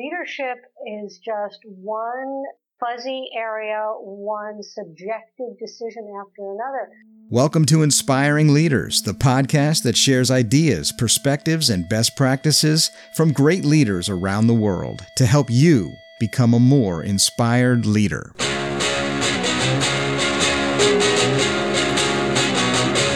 leadership is just one fuzzy area, one subjective decision after another. Welcome to Inspiring Leaders, the podcast that shares ideas, perspectives, and best practices from great leaders around the world to help you become a more inspired leader.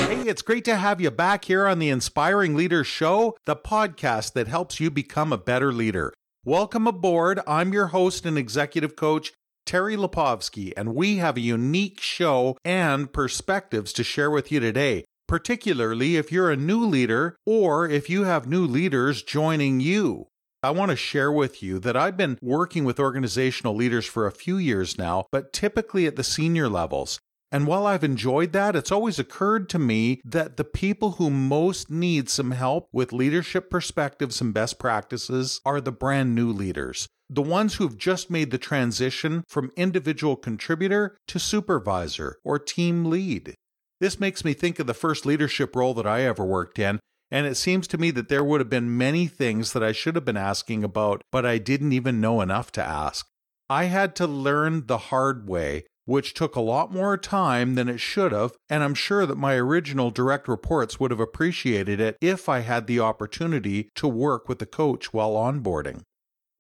Hey, it's great to have you back here on the Inspiring Leaders Show, the podcast that helps you become a better leader. Welcome aboard. I'm your host and executive coach, Terry Lipovski, and we have a unique show and perspectives to share with you today, particularly if you're a new leader or if you have new leaders joining you. I want to share with you that I've been working with organizational leaders for a few years now, but typically at the senior levels. And while I've enjoyed that, it's always occurred to me that the people who most need some help with leadership perspectives and best practices are the brand new leaders. The ones who've just made the transition from individual contributor to supervisor or team lead. This makes me think of the first leadership role that I ever worked in, and it seems to me that there would have been many things that I should have been asking about, but I didn't even know enough to ask. I had to learn the hard way which took a lot more time than it should have, and I'm sure that my original direct reports would have appreciated it if I had the opportunity to work with the coach while onboarding.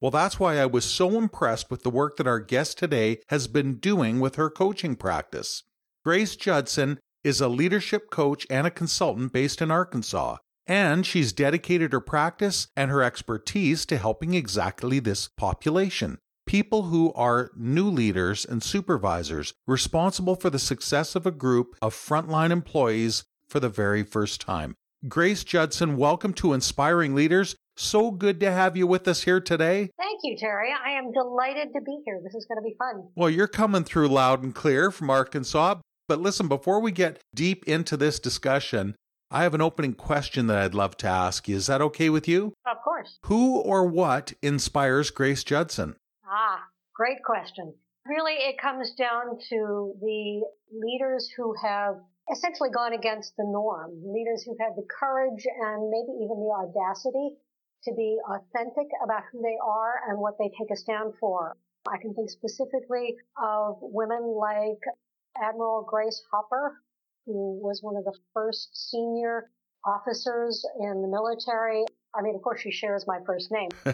Well, that's why I was so impressed with the work that our guest today has been doing with her coaching practice. Grace Judson is a leadership coach and a consultant based in Arkansas, and she's dedicated her practice and her expertise to helping exactly this population people who are new leaders and supervisors responsible for the success of a group of frontline employees for the very first time. Grace Judson, welcome to Inspiring Leaders. So good to have you with us here today. Thank you, Terry. I am delighted to be here. This is going to be fun. Well, you're coming through loud and clear from Arkansas. But listen, before we get deep into this discussion, I have an opening question that I'd love to ask you. Is that okay with you? Of course. Who or what inspires Grace Judson? Ah, great question. Really, it comes down to the leaders who have essentially gone against the norm, leaders who've had the courage and maybe even the audacity to be authentic about who they are and what they take a stand for. I can think specifically of women like Admiral Grace Hopper, who was one of the first senior officers in the military. I mean, of course, she shares my first name.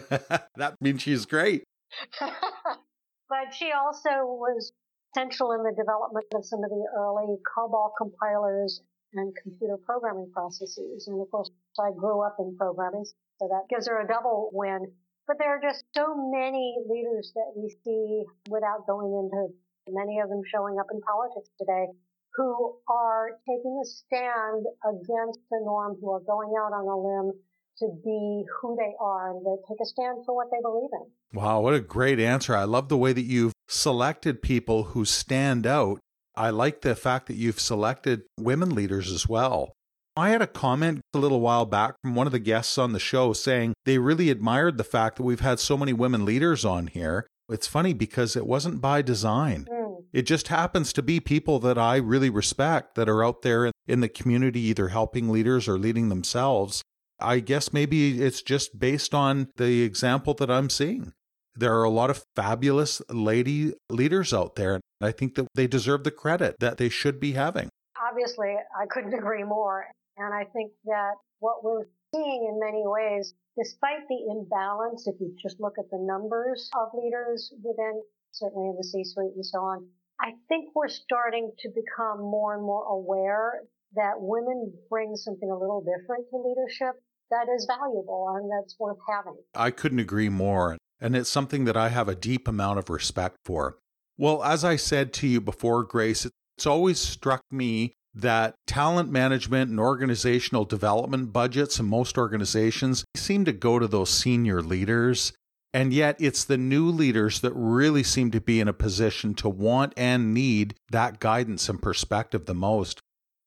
that means she's great. but she also was central in the development of some of the early COBOL compilers and computer programming processes. And of course, I grew up in programming, so that gives her a double win. But there are just so many leaders that we see without going into many of them showing up in politics today who are taking a stand against the norm, who are going out on a limb to be who they are and to take a stand for what they believe in. Wow, what a great answer. I love the way that you've selected people who stand out. I like the fact that you've selected women leaders as well. I had a comment a little while back from one of the guests on the show saying they really admired the fact that we've had so many women leaders on here. It's funny because it wasn't by design. Mm. It just happens to be people that I really respect that are out there in the community, either helping leaders or leading themselves. I guess maybe it's just based on the example that I'm seeing. There are a lot of fabulous lady leaders out there. And I think that they deserve the credit that they should be having. Obviously, I couldn't agree more. And I think that what we're seeing in many ways, despite the imbalance, if you just look at the numbers of leaders within, certainly in the C suite and so on, I think we're starting to become more and more aware that women bring something a little different to leadership that is valuable and that's worth having. I couldn't agree more. And it's something that I have a deep amount of respect for. Well, as I said to you before, Grace, it's always struck me that talent management and organizational development budgets in most organizations seem to go to those senior leaders. And yet, it's the new leaders that really seem to be in a position to want and need that guidance and perspective the most.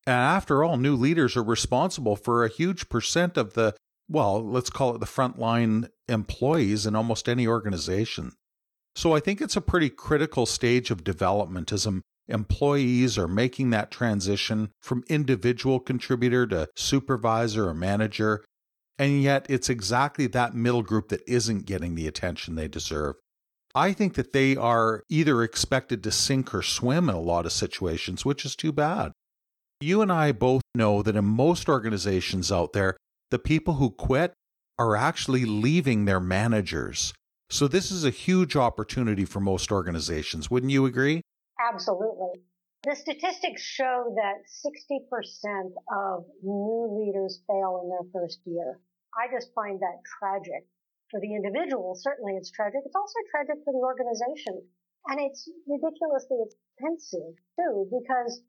And after all, new leaders are responsible for a huge percent of the, well, let's call it the frontline employees in almost any organization. So I think it's a pretty critical stage of development as employees are making that transition from individual contributor to supervisor or manager. And yet, it's exactly that middle group that isn't getting the attention they deserve. I think that they are either expected to sink or swim in a lot of situations, which is too bad. You and I both know that in most organizations out there, the people who quit are actually leaving their managers. So, this is a huge opportunity for most organizations. Wouldn't you agree? Absolutely. The statistics show that 60% of new leaders fail in their first year. I just find that tragic. For the individual, certainly it's tragic. It's also tragic for the organization. And it's ridiculously expensive too, because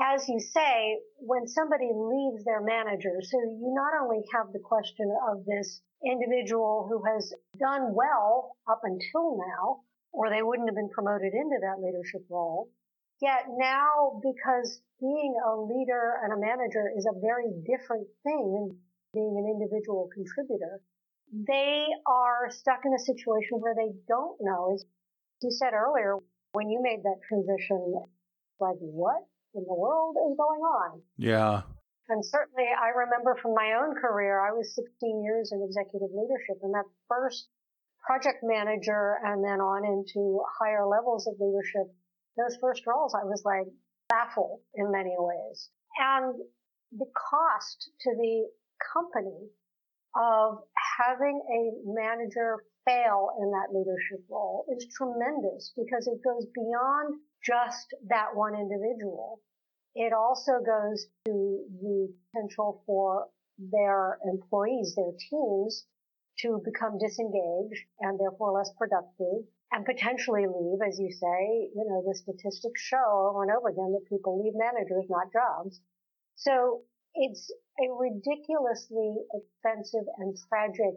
as you say, when somebody leaves their manager, so you not only have the question of this individual who has done well up until now, or they wouldn't have been promoted into that leadership role, Yet now, because being a leader and a manager is a very different thing than being an individual contributor, they are stuck in a situation where they don't know. As you said earlier, when you made that transition, like, what in the world is going on? Yeah. And certainly I remember from my own career, I was 16 years in executive leadership and that first project manager and then on into higher levels of leadership those first roles, I was like baffled in many ways. And the cost to the company of having a manager fail in that leadership role is tremendous because it goes beyond just that one individual. It also goes to the potential for their employees, their teams to become disengaged and therefore less productive and potentially leave, as you say, you know, the statistics show over and over again that people leave managers, not jobs. So it's a ridiculously expensive and tragic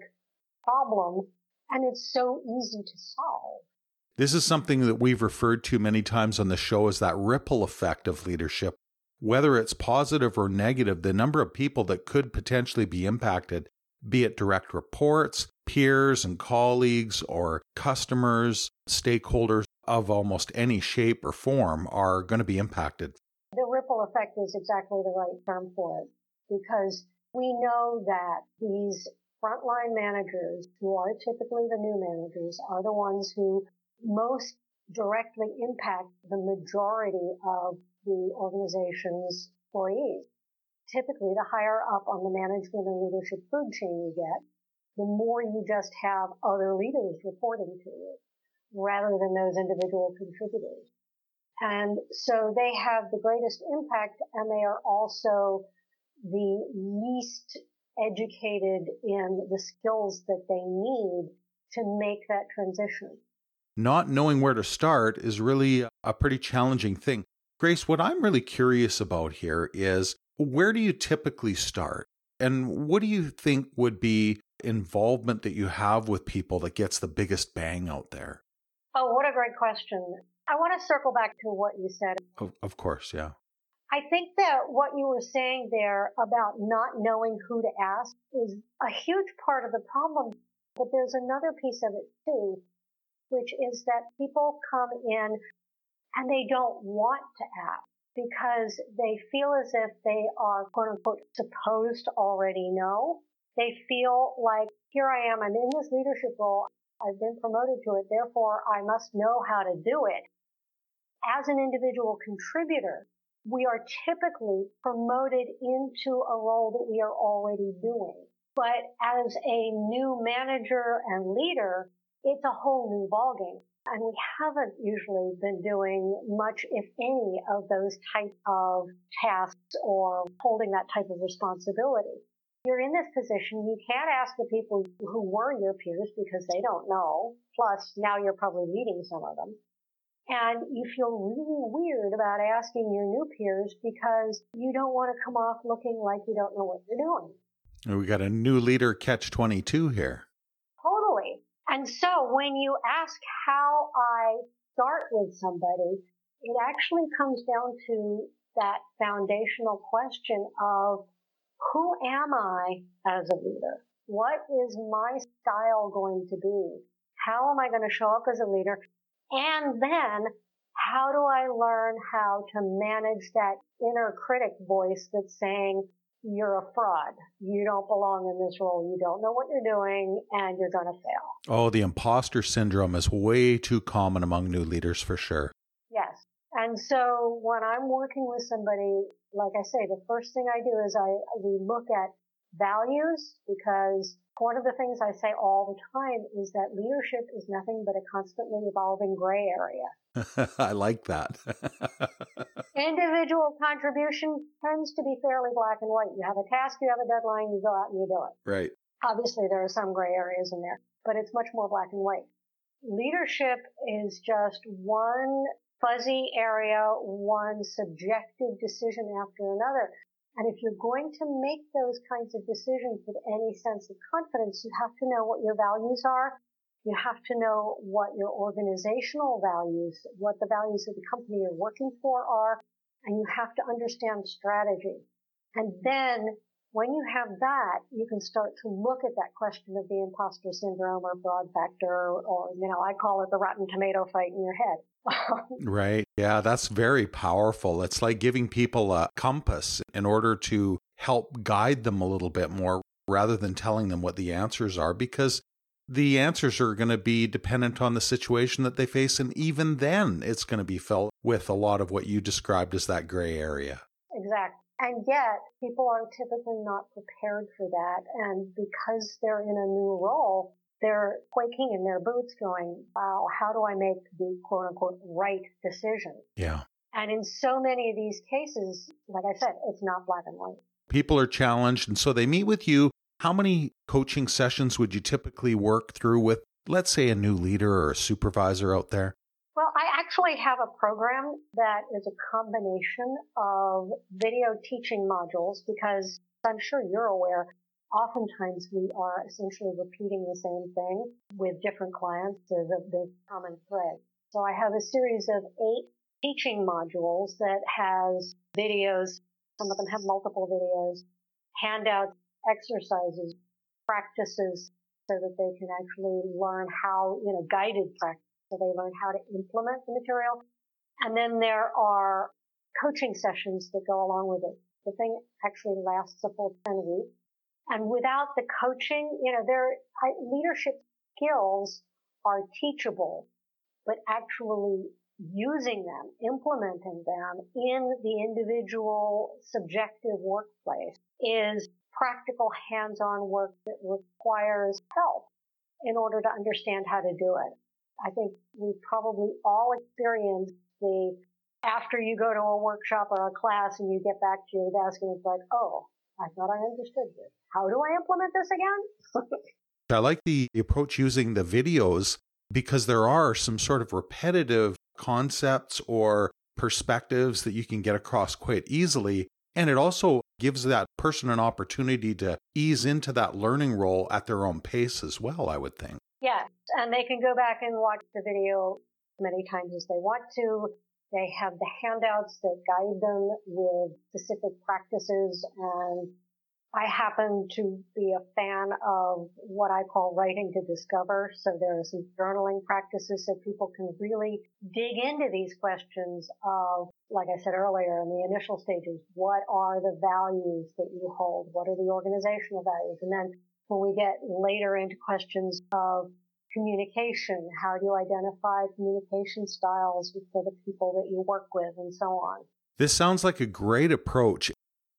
problem, and it's so easy to solve. This is something that we've referred to many times on the show as that ripple effect of leadership. Whether it's positive or negative, the number of people that could potentially be impacted, be it direct reports, peers and colleagues or customers, stakeholders of almost any shape or form are going to be impacted. The ripple effect is exactly the right term for it because we know that these frontline managers who are typically the new managers are the ones who most directly impact the majority of the organization's employees. Typically, the higher up on the management and leadership food chain you get, the more you just have other leaders reporting to you rather than those individual contributors. And so they have the greatest impact and they are also the least educated in the skills that they need to make that transition. Not knowing where to start is really a pretty challenging thing. Grace, what I'm really curious about here is where do you typically start? And what do you think would be involvement that you have with people that gets the biggest bang out there? Oh, what a great question. I want to circle back to what you said. Of, of course, yeah. I think that what you were saying there about not knowing who to ask is a huge part of the problem. But there's another piece of it too, which is that people come in and they don't want to ask because they feel as if they are quote unquote supposed to already know they feel like, here I am, I'm in this leadership role. I've been promoted to it. Therefore, I must know how to do it. As an individual contributor, we are typically promoted into a role that we are already doing. But as a new manager and leader, it's a whole new ballgame. And we haven't usually been doing much, if any, of those type of tasks or holding that type of responsibility you're in this position, you can't ask the people who were your peers because they don't know. Plus, now you're probably meeting some of them. And you feel really weird about asking your new peers because you don't want to come off looking like you don't know what you're doing. We got a new leader catch 22 here. And so when you ask how I start with somebody, it actually comes down to that foundational question of who am I as a leader? What is my style going to be? How am I going to show up as a leader? And then how do I learn how to manage that inner critic voice that's saying, you're a fraud. You don't belong in this role. You don't know what you're doing and you're going to fail. Oh, the imposter syndrome is way too common among new leaders for sure. Yes. And so when I'm working with somebody, like I say, the first thing I do is I, we look at values because one of the things I say all the time is that leadership is nothing but a constantly evolving gray area. I like that. Individual contribution tends to be fairly black and white. You have a task, you have a deadline, you go out and you do it. Right. Obviously, there are some gray areas in there, but it's much more black and white. Leadership is just one fuzzy area, one subjective decision after another. And if you're going to make those kinds of decisions with any sense of confidence, you have to know what your values are. You have to know what your organizational values, what the values of the company you're working for are, and you have to understand strategy. And then when you have that, you can start to look at that question of the imposter syndrome or fraud factor, or, or you know, I call it the rotten tomato fight in your head. right. Yeah, that's very powerful. It's like giving people a compass in order to help guide them a little bit more rather than telling them what the answers are because the answers are going to be dependent on the situation that they face. And even then, it's going to be felt with a lot of what you described as that gray area. Exactly. And yet, people are typically not prepared for that. And because they're in a new role, they're quaking in their boots going, wow, how do I make the quote unquote right decision? Yeah. And in so many of these cases, like I said, it's not black and white. People are challenged. And so they meet with you. How many coaching sessions would you typically work through with, let's say, a new leader or a supervisor out there? Well, I actually have a program that is a combination of video teaching modules because I'm sure you're aware oftentimes we are essentially repeating the same thing with different clients. There's a big common thread. So I have a series of eight teaching modules that has videos. Some of them have multiple videos, handouts, exercises, practices so that they can actually learn how, you know, guided practice. So they learn how to implement the material. And then there are coaching sessions that go along with it. The thing actually lasts a full 10 weeks. And without the coaching, you know, their leadership skills are teachable, but actually using them, implementing them in the individual subjective workplace is practical hands-on work that requires help in order to understand how to do it. I think we probably all experienced the after you go to a workshop or a class and you get back to your desk and it's like, oh, I thought I understood this how do I implement this again? I like the approach using the videos because there are some sort of repetitive concepts or perspectives that you can get across quite easily. And it also gives that person an opportunity to ease into that learning role at their own pace as well, I would think. Yes. And they can go back and watch the video many times as they want to. They have the handouts that guide them with specific practices and I happen to be a fan of what I call writing to discover. So there are some journaling practices so people can really dig into these questions of, like I said earlier in the initial stages, what are the values that you hold? What are the organizational values? And then when we get later into questions of communication, how do you identify communication styles for the people that you work with and so on? This sounds like a great approach.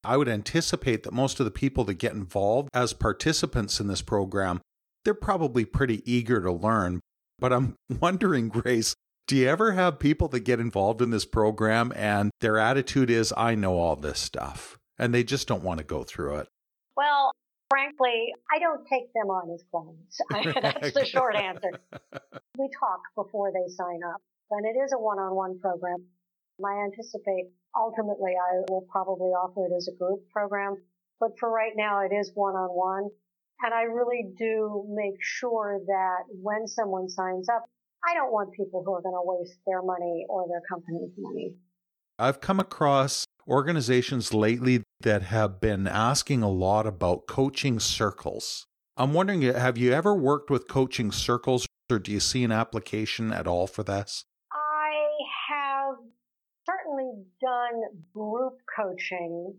I would anticipate that most of the people that get involved as participants in this program, they're probably pretty eager to learn. But I'm wondering, Grace, do you ever have people that get involved in this program and their attitude is, I know all this stuff, and they just don't want to go through it? Well, frankly, I don't take them on as clients. That's the short answer. We talk before they sign up, and it is a one on one program. I anticipate ultimately I will probably offer it as a group program, but for right now it is one on one. And I really do make sure that when someone signs up, I don't want people who are going to waste their money or their company's money. I've come across organizations lately that have been asking a lot about coaching circles. I'm wondering, have you ever worked with coaching circles or do you see an application at all for this? I have certainly done group coaching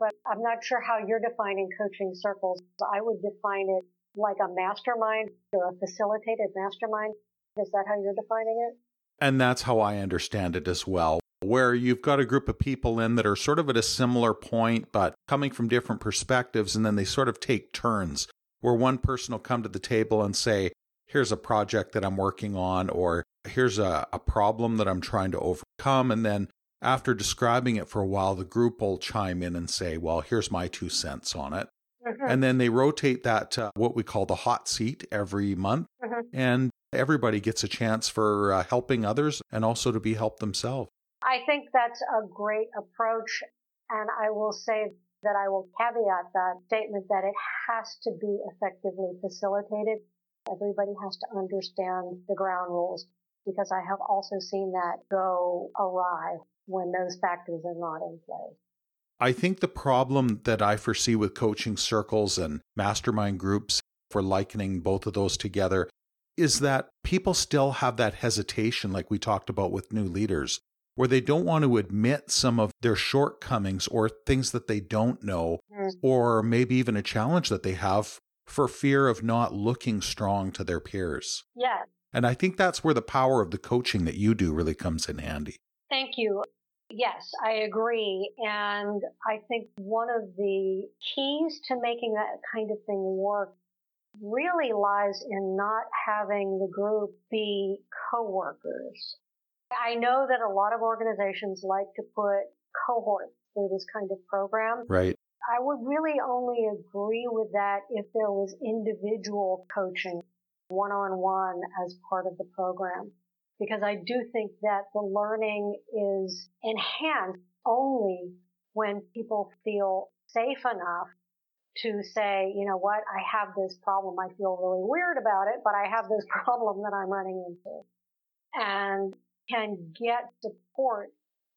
but I'm not sure how you're defining coaching circles. I would define it like a mastermind or a facilitated mastermind. Is that how you're defining it? And that's how I understand it as well. Where you've got a group of people in that are sort of at a similar point, but coming from different perspectives, and then they sort of take turns where one person will come to the table and say, Here's a project that I'm working on, or here's a, a problem that I'm trying to overcome. And then after describing it for a while, the group will chime in and say, Well, here's my two cents on it. Mm-hmm. And then they rotate that to what we call the hot seat every month. Mm-hmm. And everybody gets a chance for uh, helping others and also to be helped themselves. I think that's a great approach. And I will say that I will caveat that statement that it has to be effectively facilitated. Everybody has to understand the ground rules because I have also seen that go awry when those factors are not in place. I think the problem that I foresee with coaching circles and mastermind groups for likening both of those together is that people still have that hesitation, like we talked about with new leaders, where they don't want to admit some of their shortcomings or things that they don't know, mm. or maybe even a challenge that they have for fear of not looking strong to their peers. Yeah. And I think that's where the power of the coaching that you do really comes in handy. Thank you. Yes, I agree. And I think one of the keys to making that kind of thing work really lies in not having the group be coworkers. I know that a lot of organizations like to put cohorts through this kind of program. Right. I would really only agree with that if there was individual coaching one on one as part of the program. Because I do think that the learning is enhanced only when people feel safe enough to say, you know what, I have this problem. I feel really weird about it, but I have this problem that I'm running into and can get support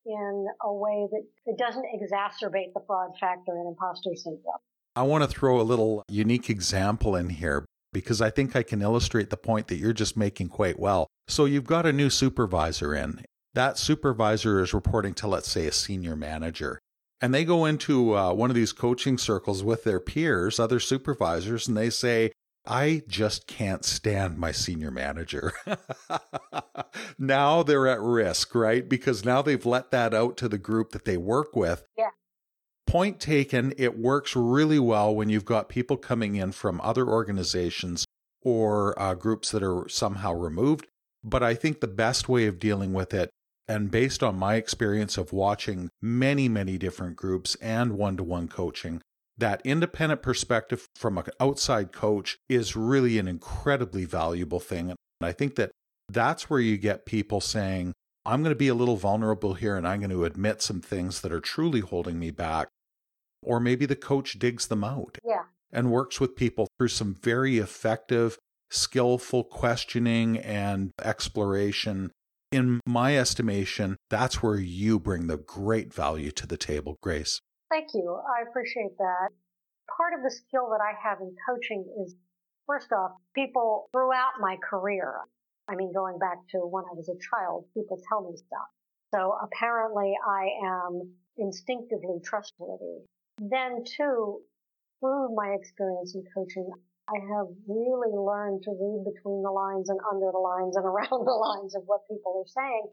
in a way that it doesn't exacerbate the fraud factor and imposter syndrome. I want to throw a little unique example in here because I think I can illustrate the point that you're just making quite well. So you've got a new supervisor in. That supervisor is reporting to, let's say, a senior manager. And they go into uh, one of these coaching circles with their peers, other supervisors, and they say, I just can't stand my senior manager. now they're at risk, right? Because now they've let that out to the group that they work with. Yeah. Point taken, it works really well when you've got people coming in from other organizations or uh, groups that are somehow removed. But I think the best way of dealing with it and based on my experience of watching many, many different groups and one to one coaching, that independent perspective from an outside coach is really an incredibly valuable thing. And I think that that's where you get people saying, I'm going to be a little vulnerable here and I'm going to admit some things that are truly holding me back. Or maybe the coach digs them out yeah. and works with people through some very effective, skillful questioning and exploration in my estimation, that's where you bring the great value to the table, Grace. Thank you. I appreciate that. Part of the skill that I have in coaching is, first off, people throughout my career. I mean, going back to when I was a child, people tell me stuff. So apparently I am instinctively trustworthy. Then too, through my experience in coaching, I have really learned to read between the lines and under the lines and around the lines of what people are saying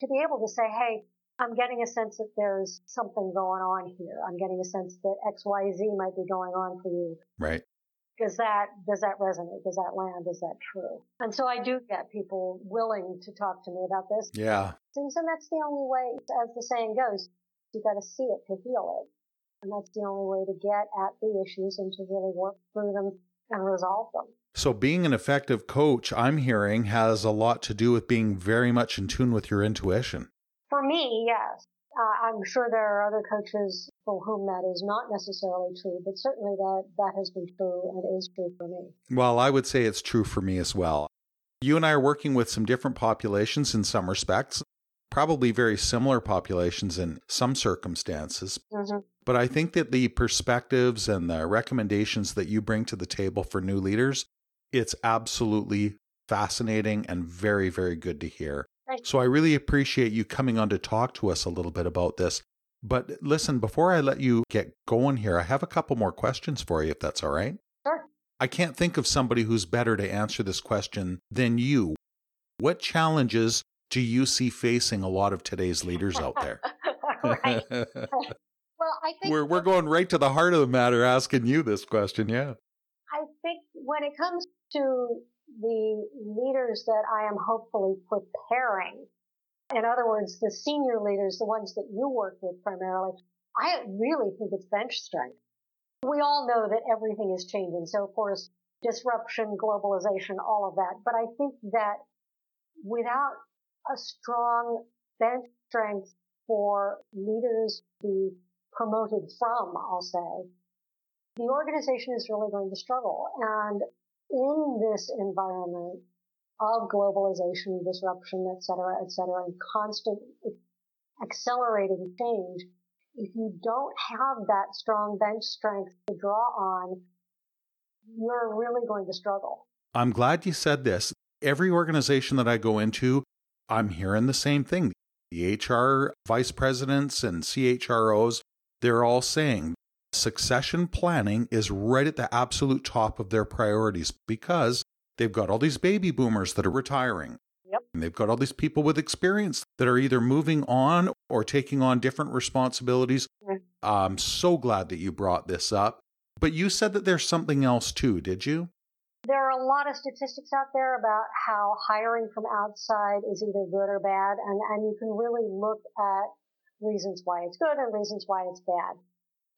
to be able to say, hey, I'm getting a sense that there's something going on here. I'm getting a sense that XYZ might be going on for you. Right. Does that, does that resonate? Does that land? Is that true? And so I do get people willing to talk to me about this. Yeah. And that's the only way, as the saying goes, you got to see it to heal it. And that's the only way to get at the issues and to really work through them and resolve them. So, being an effective coach, I'm hearing, has a lot to do with being very much in tune with your intuition. For me, yes. Uh, I'm sure there are other coaches for whom that is not necessarily true, but certainly that, that has been true and is true for me. Well, I would say it's true for me as well. You and I are working with some different populations in some respects, probably very similar populations in some circumstances. Mm-hmm. But I think that the perspectives and the recommendations that you bring to the table for new leaders, it's absolutely fascinating and very, very good to hear. So I really appreciate you coming on to talk to us a little bit about this. But listen, before I let you get going here, I have a couple more questions for you, if that's all right. Sure. I can't think of somebody who's better to answer this question than you. What challenges do you see facing a lot of today's leaders out there? right. well, I think we're we're going right to the heart of the matter asking you this question, yeah. I think when it comes to the leaders that I am hopefully preparing, in other words, the senior leaders, the ones that you work with primarily, I really think it's bench strength. We all know that everything is changing. So of course, disruption, globalization, all of that. But I think that without a strong bench strength for leaders to be promoted from, I'll say, the organization is really going to struggle. And in this environment of globalization, disruption, et cetera, et cetera, and constant accelerating change, if you don't have that strong bench strength to draw on, you're really going to struggle. I'm glad you said this. Every organization that I go into, I'm hearing the same thing. The HR vice presidents and CHROs, they're all saying succession planning is right at the absolute top of their priorities because they've got all these baby boomers that are retiring. Yep. And they've got all these people with experience that are either moving on or taking on different responsibilities. Mm. I'm so glad that you brought this up. But you said that there's something else too, did you? There are a lot of statistics out there about how hiring from outside is either good or bad, and, and you can really look at reasons why it's good and reasons why it's bad.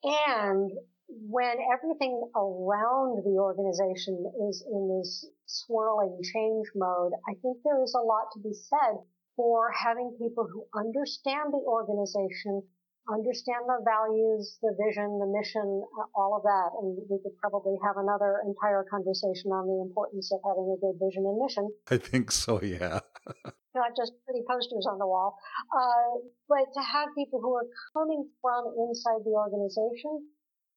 And when everything around the organization is in this swirling change mode, I think there is a lot to be said for having people who understand the organization, understand the values, the vision, the mission, uh, all of that. And we could probably have another entire conversation on the importance of having a good vision and mission. I think so, yeah. Not just pretty posters on the wall, uh, but to have people who are coming from inside the organization,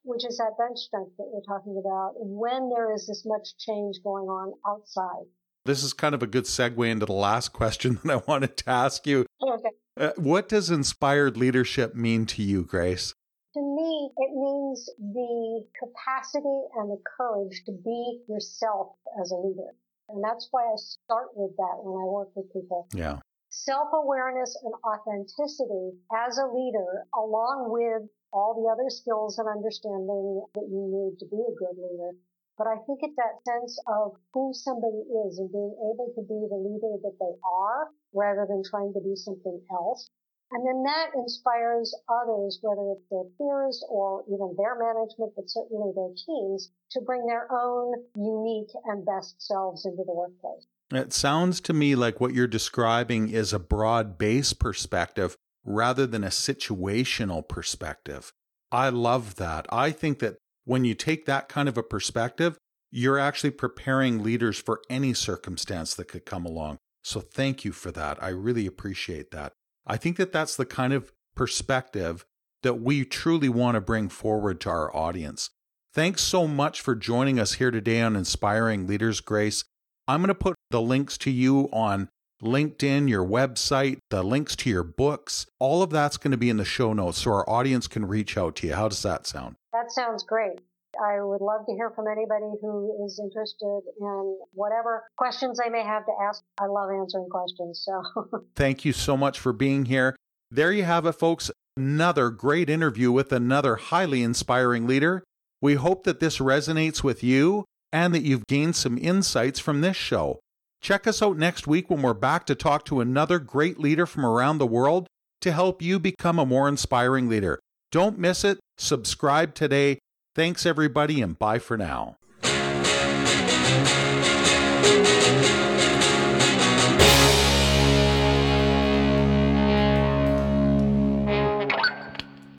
which is that bench strength that we're talking about, when there is this much change going on outside. This is kind of a good segue into the last question that I wanted to ask you. Okay. Uh, what does inspired leadership mean to you, Grace? To me, it means the capacity and the courage to be yourself as a leader. And that's why I start with that when I work with people. Yeah. Self-awareness and authenticity as a leader, along with all the other skills and understanding that you need to be a good leader. But I think it's that sense of who somebody is and being able to be the leader that they are rather than trying to be something else. And then that inspires others, whether it's their peers or even their management, but certainly their teams, to bring their own unique and best selves into the workplace. It sounds to me like what you're describing is a broad base perspective rather than a situational perspective. I love that. I think that when you take that kind of a perspective, you're actually preparing leaders for any circumstance that could come along. So thank you for that. I really appreciate that. I think that that's the kind of perspective that we truly want to bring forward to our audience. Thanks so much for joining us here today on Inspiring Leaders Grace. I'm going to put the links to you on LinkedIn, your website, the links to your books. All of that's going to be in the show notes so our audience can reach out to you. How does that sound? That sounds great. I would love to hear from anybody who is interested in whatever questions they may have to ask. I love answering questions. So thank you so much for being here. There you have it, folks. Another great interview with another highly inspiring leader. We hope that this resonates with you and that you've gained some insights from this show. Check us out next week when we're back to talk to another great leader from around the world to help you become a more inspiring leader. Don't miss it. Subscribe today. Thanks, everybody, and bye for now.